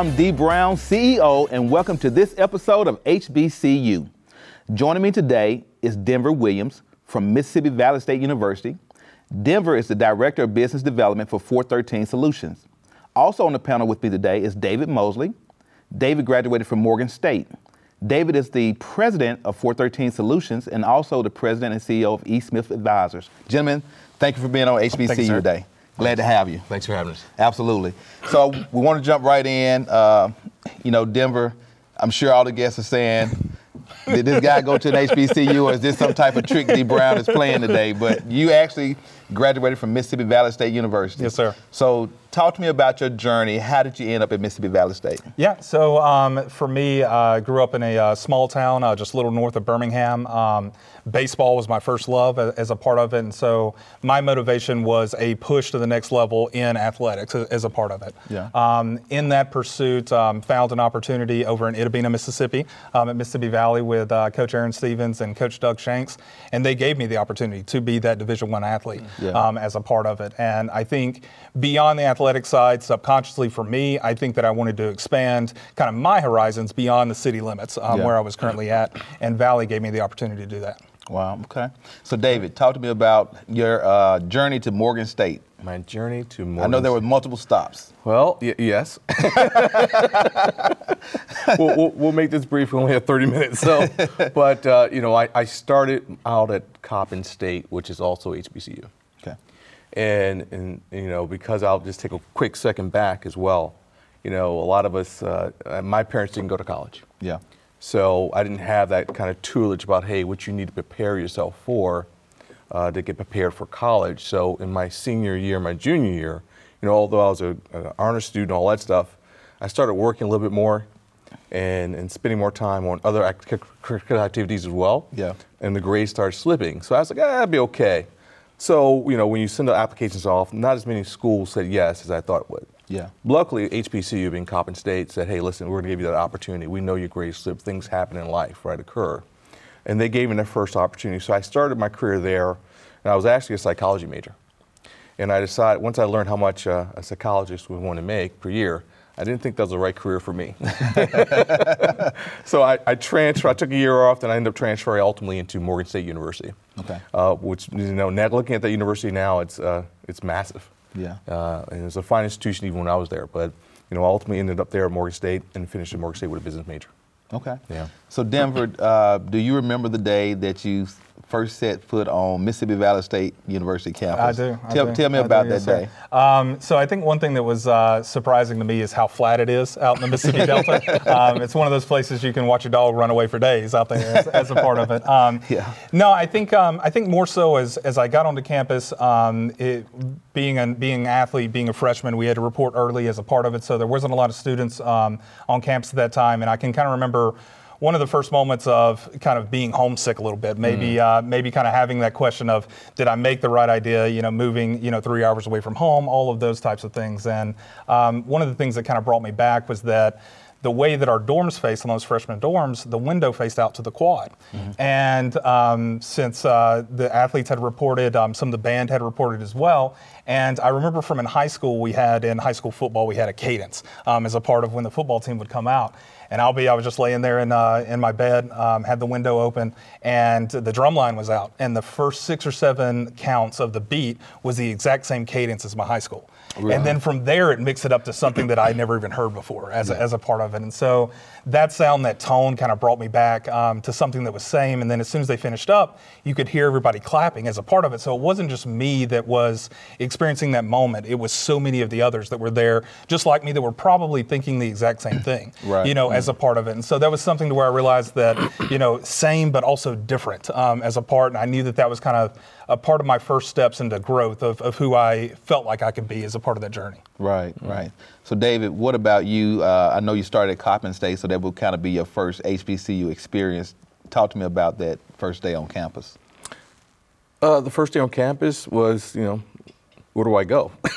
I'm Dee Brown, CEO, and welcome to this episode of HBCYou. Joining me today is Denver Williams from Mississippi Valley State University. Denver is the Director of Business Development for 413 Solutions. Also on the panel with me today is David Mosley. David graduated from Morgan State. David is the president of 413 Solutions and also the president and CEO of E. Smith Advisors. Gentlemen, thank you for being on HBCYou today. Glad to have you. Thanks for having us. Absolutely. So we want to jump right in. Uh, you know, Denver, I'm sure all the guests are saying, did this guy go to an HBCU or is this some type of trick Dee Brown is playing today? But you actually graduated from Mississippi Valley State University. Yes, sir. So talk to me about your journey. How did you end up at Mississippi Valley State? Yeah, so um, for me, I uh, grew up in a uh, small town uh, just a little north of Birmingham. Um, baseball was my first love as a part of it, and so my motivation was a push to the next level in athletics as a part of it. Yeah. Um, in that pursuit, um, found an opportunity over in Itta Bena, Mississippi, um, at Mississippi Valley with uh, Coach Aaron Stevens and Coach Doug Shanks, and they gave me the opportunity to be that Division One athlete yeah. um, as a part of it. And I think beyond the athletic side, subconsciously for me, I think that I wanted to expand kind of my horizons beyond the city limits um, Yeah. where I was currently at, and Valley gave me the opportunity to do that. Wow, okay. So David, talk to me about your uh, journey to Morgan State. My journey to Morgan I know there were multiple stops. Well, y- yes. we'll, we'll, we'll make this brief. We only have 30 minutes. So, but uh, you know, I, I started out at Coppin State, which is also HBCU, Okay. And and you know because I'll just take a quick second back as well. You know, a lot of us, uh, uh, my parents didn't go to college. Yeah. So I didn't have that kind of tutelage about, hey, what you need to prepare yourself for uh, to get prepared for college. So in my senior year, my junior year, you know, although I was a, an honor student, all that stuff, I started working a little bit more and, and spending more time on other act- activities as well. Yeah. And the grades started slipping. So I was like, ah, that'd be okay. So, you know, when you send the applications off, not as many schools said yes as I thought it would. Yeah. Luckily, HBCU being Coppin State said, hey, listen, we're going to give you that opportunity. We know your grades slip. Things happen in life, right, occur. And they gave me their first opportunity. So I started my career there, and I was actually a psychology major. And I decided, once I learned how much uh, a psychologist would want to make per year, I didn't think that was the right career for me. so I, I transferred, I took a year off, and I ended up transferring ultimately into Morgan State University. Okay. Uh, which, you know, now looking at that university now, it's, uh, it's massive. Yeah. Uh, and it was a fine institution even when I was there. But you know, ultimately ended up there at Morgan State and finished at Morgan State with a business major. Okay. Yeah. So Denver, uh, do you remember the day that you first set foot on Mississippi Valley State University campus? I do. I tell, do. tell me I about yes, that sir. day. Um, so I think one thing that was uh, surprising to me is how flat it is out in the Mississippi Delta. Um, it's one of those places you can watch a dog run away for days out there as, as a part of it. Um, Yeah. No, I think um, I think more so as as I got onto campus, um, it, being a being an athlete, being a freshman, we had to report early as a part of it. So there wasn't a lot of students um, on campus at that time, and I can kind of remember one of the first moments of kind of being homesick a little bit, maybe uh, maybe kind of having that question of did I make the right idea? You know, moving you know three hours away from home, all of those types of things. And um, one of the things that kind of brought me back was that the way that our dorms faced on those freshman dorms, the window faced out to the quad. And um, since uh, the athletes had reported, um, some of the band had reported as well. And I remember from in high school, we had in high school football, we had a cadence um, as a part of when the football team would come out. And I'll be, I was just laying there in, uh, in my bed, um, had the window open, and the drum line was out. And the first six or seven counts of the beat was the exact same cadence as my high school. And then from there, it mixed it up to something that I never even heard before as, a, as a part of it. And so that sound, that tone kind of brought me back um, to something that was same. And then as soon as they finished up, you could hear everybody clapping as a part of it. So it wasn't just me that was experiencing that moment. It was so many of the others that were there, just like me, that were probably thinking the exact same thing, Right. you know, as a part of it. And so that was something to where I realized that, you know, same but also different um, as a part. And I knew that that was kind of a part of my first steps into growth of, of who I felt like I could be as a part of that journey. Right, right. So, David, what about you? Uh, I know you started at Coppin State, so that would kind of be your first HBCU experience. Talk to me about that first day on campus. Uh, the first day on campus was, you know, where do I go?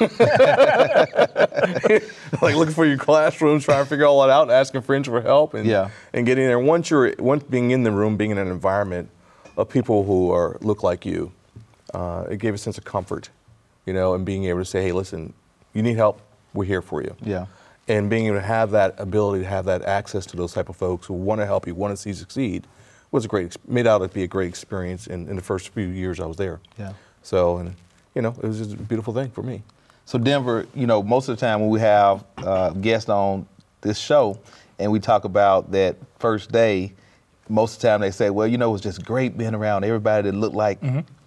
like looking for your classrooms, trying to figure all that out, asking friends for help, and Yeah. and getting there. Once you're once being in the room, being in an environment of people who are look like you, uh, it gave a sense of comfort, you know, and being able to say, hey, listen, you need help, we're here for you. Yeah. and being able to have that ability to have that access to those type of folks who want to help you, want to see you succeed, was a great made out to be a great experience in, in the first few years I was there. Yeah. So and you know it was just a beautiful thing for me. So Denver, you know, most of the time when we have uh, guests on this show and we talk about that first day, most of the time they say, well, you know, it was just great being around everybody that looked like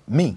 me.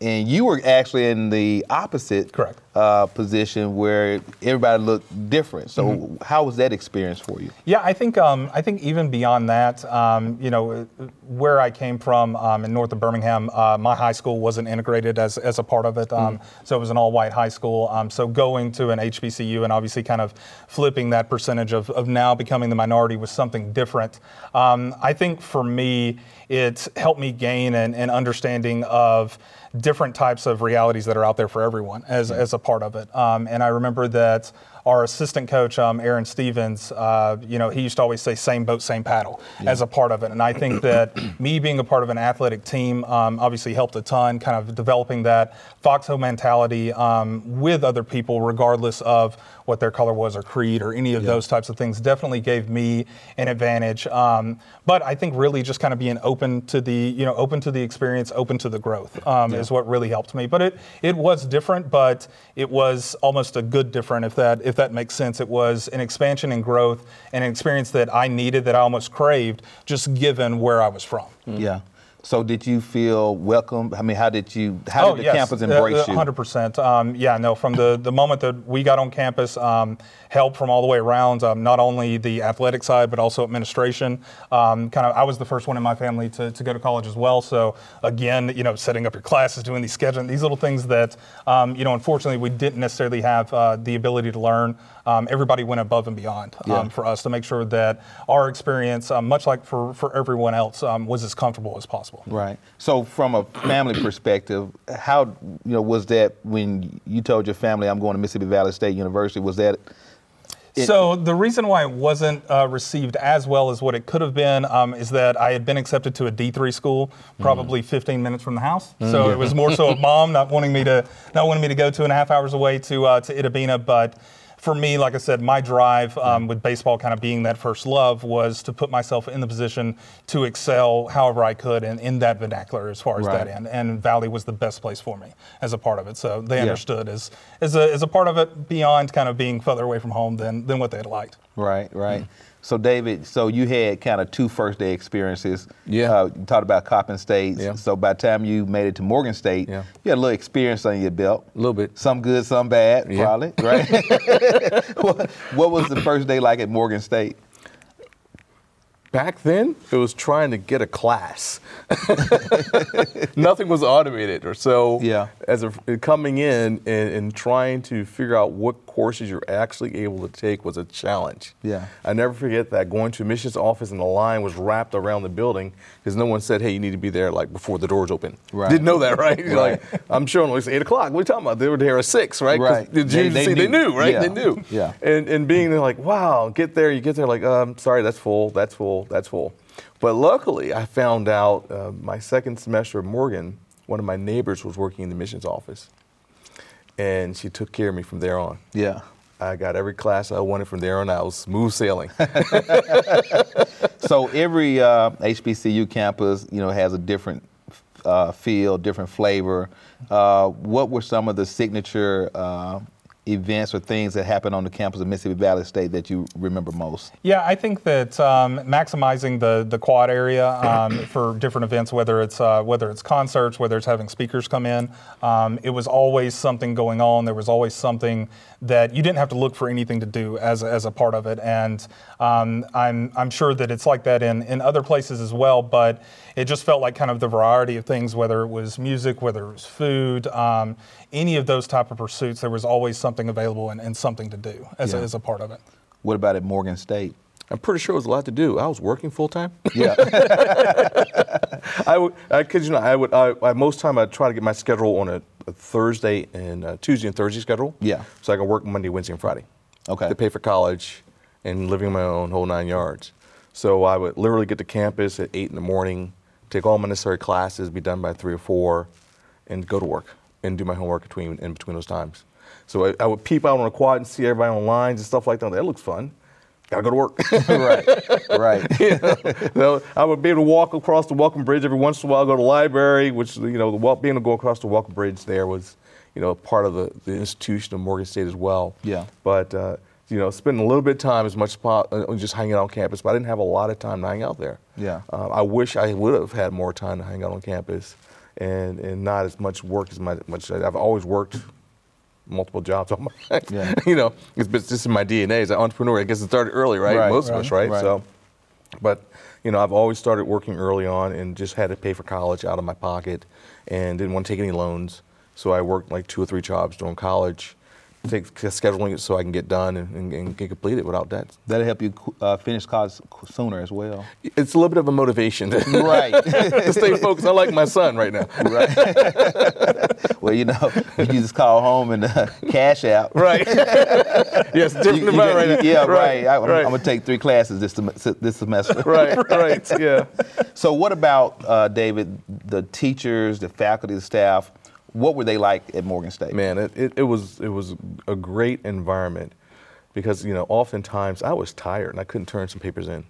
And you were actually in the opposite Correct. Uh, position where everybody looked different. So how was that experience for you? Yeah, I think um, I think even beyond that, um, you know, where I came from um, in north of Birmingham, uh, my high school wasn't integrated as, as a part of it, um, so it was an all-white high school. Um, so going to an HBCU and obviously kind of flipping that percentage of, of now becoming the minority was something different. Um, I think for me, it helped me gain an, an understanding of different types of realities that are out there for everyone as, as a part of it. Um, and I remember that our assistant coach, um, Aaron Stevens, uh, you know, he used to always say "same boat, same paddle" as a part of it. And I think that me being a part of an athletic team um, obviously helped a ton, kind of developing that foxhole mentality um, with other people, regardless of what their color was or creed or any of those types of things. Definitely gave me an advantage. Um, but I think really just kind of being open to the, you know, open to the experience, open to the growth um, is what really helped me. But it it was different, but it was almost a good different if that if that makes sense. It was an expansion and growth and an experience that I needed that I almost craved just given where I was from. Mm-hmm. Yeah. So did you feel welcome? I mean, how did you? How did the campus embrace you? Oh, Hundred percent. Um, yeah, no. From the, the moment that we got on campus, um, help from all the way around. Um, not only the athletic side, but also administration. Um, kind of, I was the first one in my family to, to go to college as well. So again, you know, setting up your classes, doing these scheduling, these little things that, um, you know, unfortunately we didn't necessarily have uh, the ability to learn. Um, everybody went above and beyond um, Yeah. for us to make sure that our experience, um, much like for, for everyone else, um, was as comfortable as possible. Right. So, from a family perspective, how you know was that when you told your family, "I'm going to Mississippi Valley State University"? Was that It- so the reason why it wasn't uh, received as well as what it could have been um, is that I had been accepted to a D3 school, probably 15 minutes from the house. So it was more so a mom not wanting me to not wanting me to go two and a half hours away to uh, to Itta Bena, but. For me, like I said, my drive um, with baseball kind of being that first love was to put myself in the position to excel however I could in, in that vernacular as far as Right. that end. And Valley was the best place for me as a part of it. So they Yeah. understood as, as, a, as a part of it beyond kind of being further away from home than, than what they had liked. right? Right. Mm-hmm. So, David, so you had kind of two first day experiences. Yeah. Uh, you talked about Coppin State. Yeah. So, by the time you made it to Morgan State, Yeah. you had a little experience on your belt. A little bit. Some good, some bad, Yeah. probably, right? what, what was the first day like at Morgan State? Back then, it was trying to get a class. Nothing was automated, or so. Yeah. As a, coming in and, and trying to figure out what courses you're actually able to take was a challenge. Yeah. I never forget that going to admissions office and the line was wrapped around the building because no one said, "Hey, you need to be there like before the doors open." Right. Didn't know that, right? Right. Like I'm showing it's eight o'clock. What are you talking about? They were there at six, right? 'Cause Right. The They- they see, they knew. knew, right? Yeah. They knew. Yeah. And and being there like, wow, get there, you get there like, um, sorry, that's full, that's full, that's full. But luckily, I found out uh, my second semester at Morgan, one of my neighbors was working in the missions office, and she took care of me from there on. Yeah. I got every class I wanted from there on out. It was smooth sailing. so every uh, HBCU campus, you know, has a different uh, feel, different flavor. Uh, what were some of the signature uh, events or things that happened on the campus of Mississippi Valley State that you remember most? Yeah, I think that um, maximizing the the quad area um, for different events, whether it's uh, whether it's concerts, whether it's having speakers come in, um, it was always something going on. There was always something that you didn't have to look for anything to do as, as a part of it. And um, I'm I'm sure that it's like that in in other places as well. But it just felt like kind of the variety of things, whether it was music, whether it was food, um, any of those type of pursuits. There was always something available and, and something to do as, a, as a part of it. What about at Morgan State? I'm pretty sure it was a lot to do. I was working full time. Yeah. I would, I kid you not, I would, I, I, most time I'd try to get my schedule on a, a Thursday and uh Tuesday and Thursday schedule. Yeah. So I can work Monday, Wednesday, and Friday. Okay. To pay for college and living on my own whole nine yards. So I would literally get to campus at eight in the morning, take all my necessary classes, be done by three or four, and go to work and do my homework between in between those times. So I, I would peep out on the quad and see everybody on lines and stuff like that. That looks fun. Gotta go to work. right, right. you know, I would be able to walk across the Welcome Bridge every once in a while, go to the library, which, you know, the, being able to go across the Welcome Bridge there was, you know, part of the, the institution of Morgan State as well. Yeah. But, uh, you know, spending a little bit of time as much as po- uh, just hanging out on campus, but I didn't have a lot of time to hang out there. Yeah. Uh, I wish I would have had more time to hang out on campus and, and not as much work as my, much. I've always worked multiple jobs all my life. Yeah. you know, it's been- just in my DNA as an entrepreneur. I guess it started early, right? Right, Most of us, right? right. So, but you know, I've always started working early on and just had to pay for college out of my pocket and didn't want to take any loans. So I worked like two or three jobs during college, take, scheduling it so I can get done and, and, and get completed without debt. That'll help you uh, finish college sooner as well. It's a little bit of a motivation to, Right. to stay focused. I like my son right now. right. well, you know, you just call home and uh, cash out. Right. yes, different You- you right now. yeah, right. I, am right. gonna take three classes this sem- this semester. right, right, yeah. So, what about uh, David? The teachers, the faculty, the staff. What were they like at Morgan State? Man, it, it, it was it was a great environment because you know oftentimes I was tired and I couldn't turn some papers in,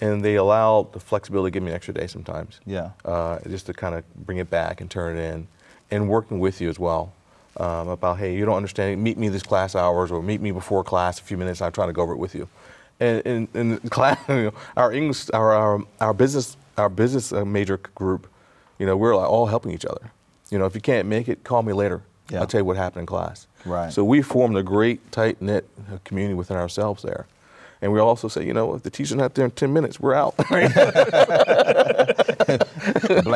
and they allowed the flexibility to give me an extra day sometimes. Yeah. Uh, just to kind of bring it back and turn it in, and working with you as well. Um, about hey, you don't understand. Meet me this class hours or meet me before class a few minutes. I'm trying to go over it with you. And in, in class, you know, our English, our, our our business, our business uh, major group, you know, we're like all helping each other. You know, if you can't make it, call me later. Yeah. I'll tell you what happened in class. Right. So we formed a great, tight knit community within ourselves there. And we also say, you know, if the teacher's not there in 10 minutes, we're out. Blame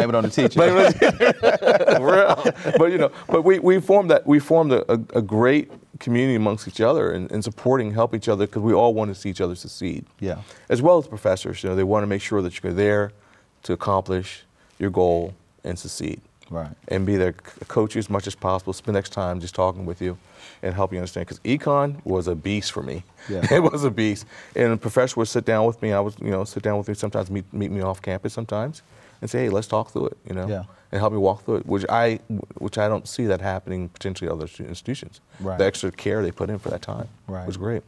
it on the teacher. we're out. But, you know, but we, we formed that, we formed a, a, a great community amongst each other and, and supporting, help each other because we all want to see each other succeed. Yeah. As well as professors, you know, they want to make sure that you're there to accomplish your goal and succeed. Right. and be there coach you as much as possible. Spend next time just talking with you and help you understand. Because econ was a beast for me. Yeah. it was a beast. And the professor would sit down with me. I would, you know, sit down with me. Sometimes meet meet me off campus. Sometimes and say, hey, let's talk through it. You know, Yeah. and help me walk through it. Which I which I don't see that happening potentially at other institutions. Right. The extra care they put in for that time Right. was great.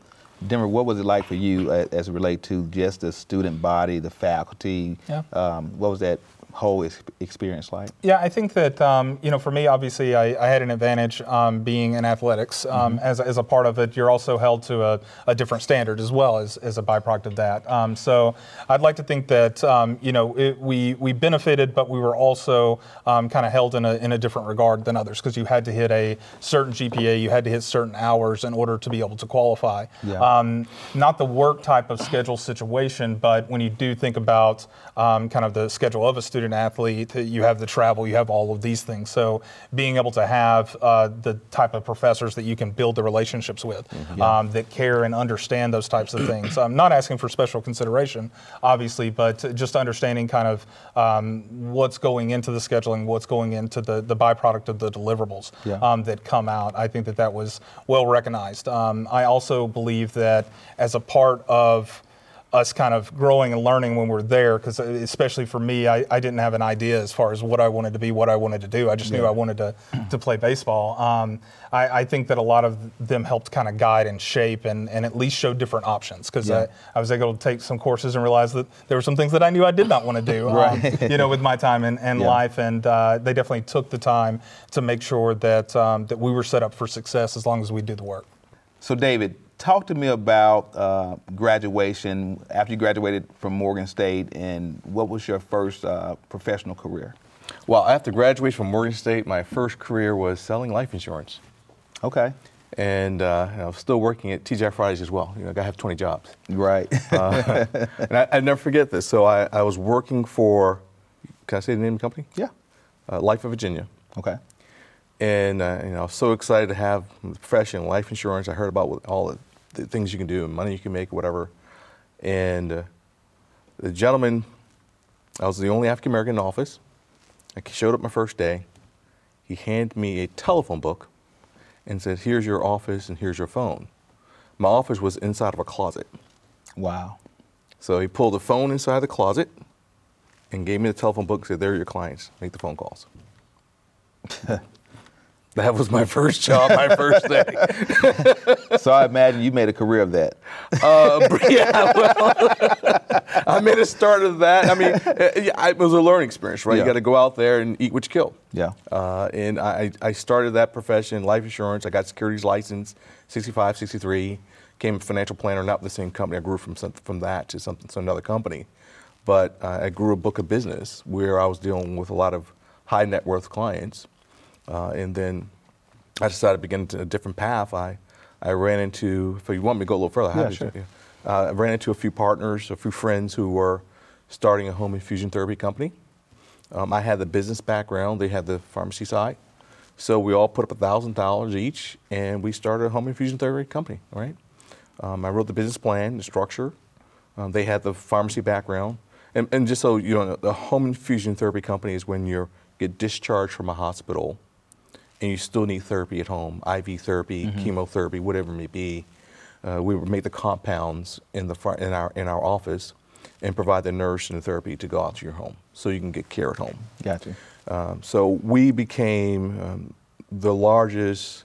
Denver, what was it like for you uh, as it relate to just the student body, the faculty? Yeah. Um, what was that whole ex- experience like? Yeah, I think that um, you know, for me, obviously, I, I had an advantage um, being in athletics. Um, as, as a part of it, you're also held to a, a different standard as well as, as a byproduct of that. Um, so I'd like to think that um, you know it, we we benefited, but we were also um, kind of held in a in a different regard than others because you had to hit a certain GPA, you had to hit certain hours in order to be able to qualify. Yeah. Um, not the work type of schedule situation, but when you do think about um, kind of the schedule of a student athlete, you have the travel, you have all of these things. So being able to have uh, the type of professors that you can build the relationships with, um, that care and understand those types of things. I'm not asking for special consideration, obviously, but just understanding kind of um, what's going into the scheduling, what's going into the, the byproduct of the deliverables Yeah. um, that come out. I think that that was well recognized. Um, I also believe that as a part of us kind of growing and learning when we're there, because especially for me, I, I didn't have an idea as far as what I wanted to be, what I wanted to do. I just knew I wanted to, to play baseball. Um, I, I think that a lot of them helped kind of guide and shape and, and at least show different options because Yeah. I, I was able to take some courses and realize that there were some things that I knew I did not want to do, um, you know, with my time and, and Yeah. life. And uh, they definitely took the time to make sure that, um, that we were set up for success as long as we did the work. So, David, talk to me about uh, graduation after you graduated from Morgan State, and what was your first uh, professional career? Well, after graduation from Morgan State, my first career was selling life insurance. Okay. And uh, I was still working at TGI Fridays as well. You know, I have 20 jobs. Right. Uh, and I, I never forget this. So I, I was working for, can I say the name of the company? yeah. Uh, Life of Virginia. Okay. And uh, you know, I was so excited to have the profession, life insurance. I heard about what, all the, the things you can do, and money you can make, whatever. And uh, the gentleman, I was the only African American in the office. I showed up my first day. He handed me a telephone book and said, "Here's your office and here's your phone." My office was inside of a closet. Wow. So he pulled the phone inside the closet and gave me the telephone book and said, There are your clients. Make the phone calls. That was my first job, my first day. so I imagine you made a career of that. Uh, yeah, well, I made a start of that. I mean, it was a learning experience, right? Yeah. You got to go out there and eat what you kill. Yeah. Uh, and I, I started that profession, life insurance. I got securities license, 65, 63. Became a financial planner, not with the same company. I grew from some, from that to something to another company. But uh, I grew a book of business where I was dealing with a lot of high net worth clients. Uh, and then I decided to begin a different path. I, I ran into, if you want me to go a little further, Yeah, sure. to. Uh, I ran into a few partners, a few friends who were starting a home infusion therapy company. Um, I had the business background, they had the pharmacy side. So we all put up $1,000 each and we started a home infusion therapy company, right? Um, I wrote the business plan, the structure. Um, they had the pharmacy background. And, and just so you know, the home infusion therapy company is when you get discharged from a hospital and you still need therapy at home, IV therapy, chemotherapy, whatever it may be. Uh, we would make the compounds in, the front, in, our, in our office and provide the nurse and the therapy to go out to your home so you can get care at home. Gotcha. Um, so we became um, the largest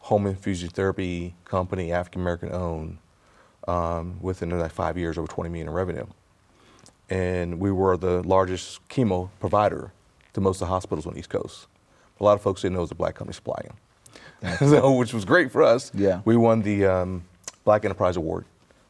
home infusion therapy company, African American owned, um, within like five years, over 20 million in revenue. And we were the largest chemo provider to most of the hospitals on the East Coast. A lot of folks didn't know it was a black company supplying them, so, which was great for us. Yeah. We won the um, Black Enterprise Award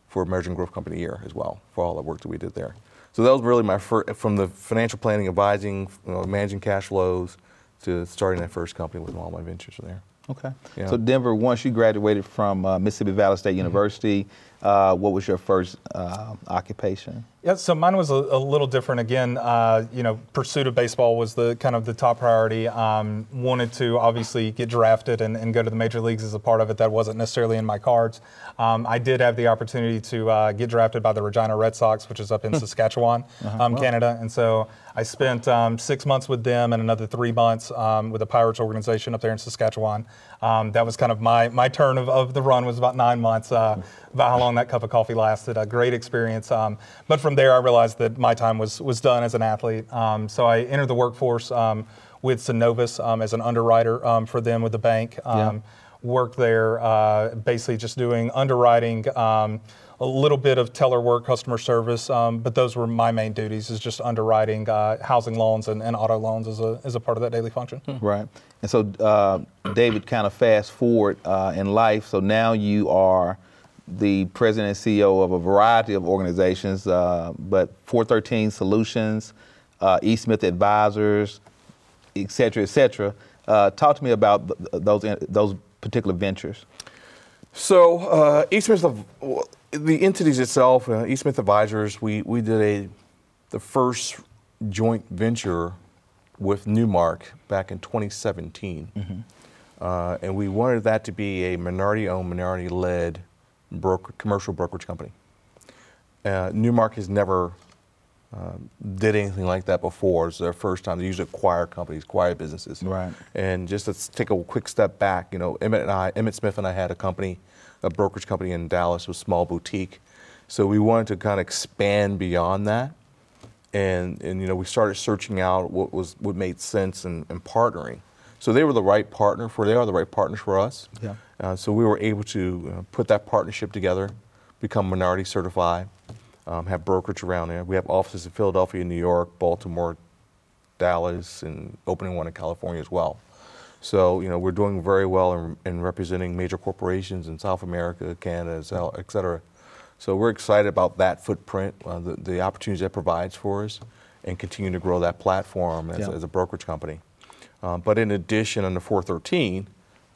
for Emerging Growth Company Year as well for all the work that we did there. So that was really my first, from the financial planning, advising, you know, managing cash flows, to starting that first company with all my ventures there. Okay. Yeah. So Denver, once you graduated from uh, Mississippi Valley State University, uh, what was your first uh, occupation? Yeah, so mine was a, a little different. Again, uh, you know, pursuit of baseball was the kind of the top priority. Um, wanted to obviously get drafted and, and go to the major leagues as a part of it. That wasn't necessarily in my cards. Um, I did have the opportunity to uh, get drafted by the Regina Red Sox, which is up in Saskatchewan, um, Canada, and so I spent um, six months with them and another three months um, with the Pirates organization up there in Saskatchewan. Um, that was kind of my my turn of, of the run was about nine months. Uh, about how long that cup of coffee lasted. A great experience. Um, but from there, I realized that my time was was done as an athlete. Um, so I entered the workforce um, with Synovus um, as an underwriter um, for them with the bank. Um, Worked there, uh, basically just doing underwriting. Um, a little bit of teller work, customer service, um, but those were my main duties, is just underwriting uh, housing loans and, and auto loans as a, as a part of that daily function. Right. And so, uh, David, kind of fast forward uh, in life. So now you are the president and CEO of a variety of organizations, uh, but 413 Solutions, uh, E. Smith Advisors, et cetera, et cetera. Uh, talk to me about th- those those particular ventures. So uh, East Smith, the entities itself, uh, East Smith Advisors, we, we did a the first joint venture with Newmark back in 2017, uh, and we wanted that to be a minority-owned, minority-led broker, commercial brokerage company. Uh, Newmark has never um, did anything like that before. It's their first time. They usually acquire companies, acquire businesses. Right. And just let's take a quick step back. You know, Emmitt and I, Emmitt Smith and I had a company, a brokerage company in Dallas, was small boutique. So we wanted to kind of expand beyond that. And, and you know, we started searching out what was what made sense and, and partnering. So they were the right partner for. They are the right partners for us. Yeah. Uh, so we were able to uh, put that partnership together, become minority certified, um, have brokerage around there. We have offices in Philadelphia, New York, Baltimore, Dallas, and opening one in California as well. So you know we're doing very well in, in representing major corporations in South America, Canada, et cetera. So we're excited about that footprint, uh, the, the opportunities that provides for us, and continue to grow that platform as, Yeah. as a brokerage company. Um, but in addition, on the 413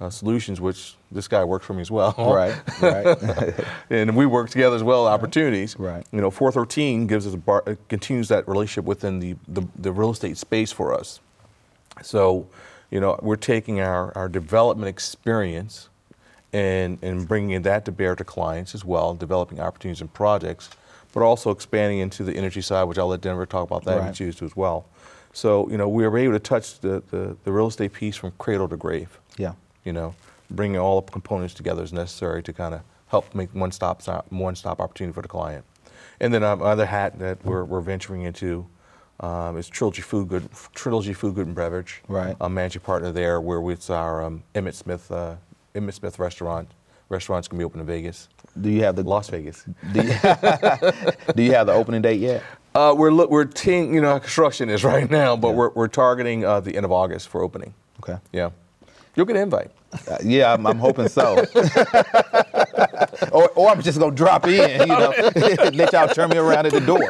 uh, Solutions, which this guy works for me as well, Right. Right. and we work together as well. Opportunities, Right. You know, 413 gives us a bar, uh, continues that relationship within the, the the real estate space for us. So, you know, we're taking our, our development experience and, and bringing that to bear to clients as well, developing opportunities and projects, but also expanding into the energy side, which I'll let Denver talk about that if Right. you choose to as well. So, you know, we were able to touch the, the, the real estate piece from cradle to grave, yeah. you know, bringing all the components together is necessary to kind of help make one stop, one stop opportunity for the client. And then um, other hat that we're, we're venturing into Um, it's Trilogy Food Good, Trilogy Food Good and Beverage. Right. I'm managing partner there, where it's our um, Emmitt Smith, uh, Emmitt Smith restaurant. Restaurant's gonna be open in Vegas, Do you have the Las Vegas. Do you, do you have the opening date yet? Uh, we're look, we're teeing, you know, construction is right now, but Yeah. we're, we're targeting uh, the end of August for opening. Okay. Yeah, you'll get an invite. Uh, yeah, I'm, I'm hoping so. or, or I'm just gonna drop in, you know, let y'all turn me around at the door.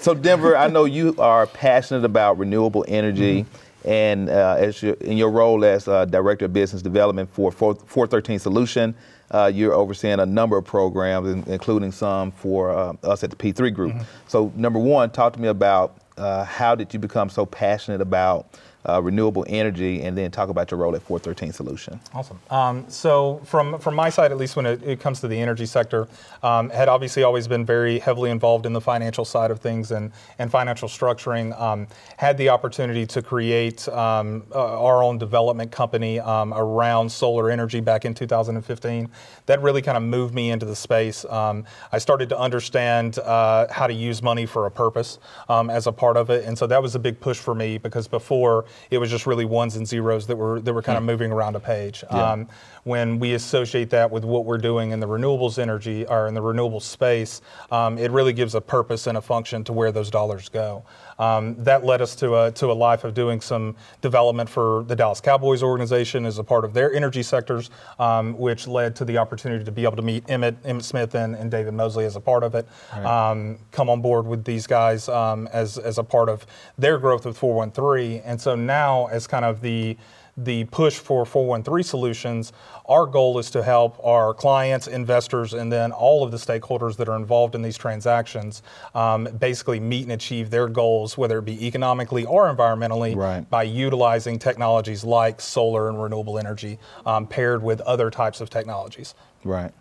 so Denver, I know you are passionate about renewable energy, and uh, as your, in your role as uh, director of business development for 4- 413 Solution, uh, you're overseeing a number of programs, in- including some for uh, us at the P3 Group. So, number one, talk to me about uh, how did you become so passionate about uh, renewable energy, and then talk about your role at 413 Solution. Awesome. Um, so from from my side, at least when it, it comes to the energy sector, um, had obviously always been very heavily involved in the financial side of things and and financial structuring. Um, had the opportunity to create um, uh, our own development company um, around solar energy back in 2015. That really kind of moved me into the space. Um, I started to understand uh, how to use money for a purpose as a part of it, and so that was a big push for me because before it was just really ones and zeros that were that were kind of moving around a page. Um, when we associate that with what we're doing in the renewables energy or in the renewable space, um, it really gives a purpose and a function to where those dollars go. Um, that led us to a, to a life of doing some development for the Dallas Cowboys organization as a part of their energy sectors, um, which led to the opportunity to be able to meet Emmitt, Emmitt Smith and, and David Mosley as a part of it. Um, come on board with these guys um, as, as a part of their growth with 413. And so now, as kind of the the push for 413 solutions, our goal is to help our clients, investors, and then all of the stakeholders that are involved in these transactions um, basically meet and achieve their goals, whether it be economically or environmentally, Right. by utilizing technologies like solar and renewable energy um, paired with other types of technologies. Right.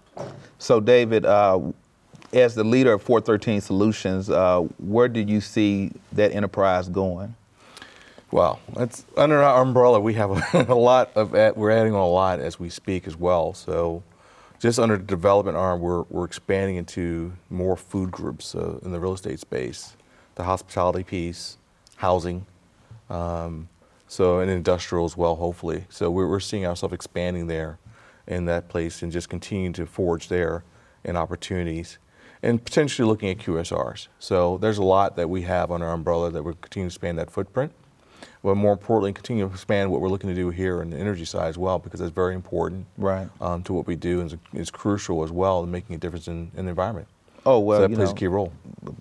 So, David, uh, as the leader of 413 Solutions, uh, where do you see that enterprise going? Well, that's under our umbrella. We have a, a lot of we're adding on a lot as we speak as well. So, just under the development arm, we're we're expanding into more food groups uh, in the real estate space, the hospitality piece, housing, um, so and industrial as well. Hopefully, so we're we're seeing ourselves expanding there, in that place, and just continuing to forge there in opportunities. And potentially looking at QSRs. So there's a lot that we have under our umbrella that we're continuing to expand that footprint but more importantly, continue to expand what we're looking to do here on the energy side as well, because that's very important Right. um, to what we do and is, crucial as well in making a difference in, in the environment. Oh, well, so that plays know, a key role.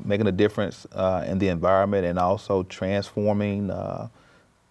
making a difference uh, in the environment and also transforming uh,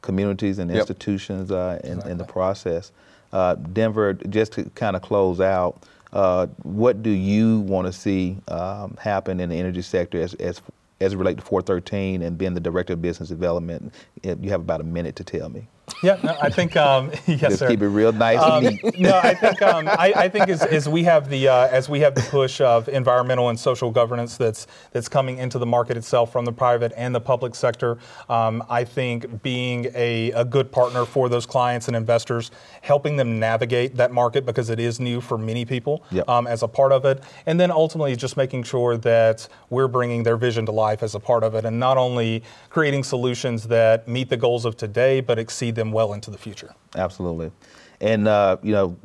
communities and Yep. institutions uh, in, in the process. Uh, Denver, just to kind of close out, uh, what do you want to see um, happen in the energy sector as, as, as it relates to 413 and being the director of business development? You have about a minute to tell me. Yeah, no, I think um, yes, Just sir. keep it real nice Um, and neat. no, I think um, I, I think as, as we have the uh, as we have the push of environmental and social governance that's that's coming into the market itself from the private and the public sector. Um, I think being a, a good partner for those clients and investors, helping them navigate that market because it is new for many people Yep. um, as a part of it, and then ultimately just making sure that we're bringing their vision to life as a part of it, and not only creating solutions that meet the goals of today but exceed them well into the future. Absolutely. And, uh, you know,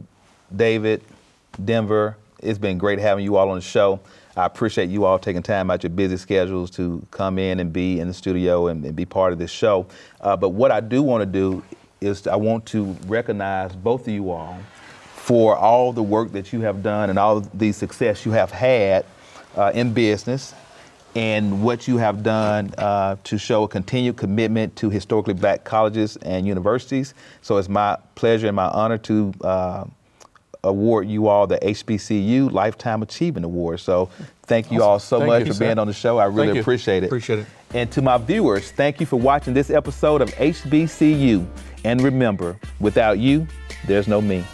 David, Denver, it's been great having you all on the show. I appreciate you all taking time out your busy schedules to come in and be in the studio and, and be part of this show. Uh, but what I do want to do is I want to recognize both of you all for all the work that you have done and all the success you have had uh, in business and what you have done uh, to show a continued commitment to historically black colleges and universities. So it's my pleasure and my honor to uh, award you all the HBCU Lifetime Achievement Award. So thank you all so Thank much you, for sir. being on the show. I really appreciate it. Appreciate it. And to my viewers, thank you for watching this episode of HBCYou. And remember, without you, there's no me.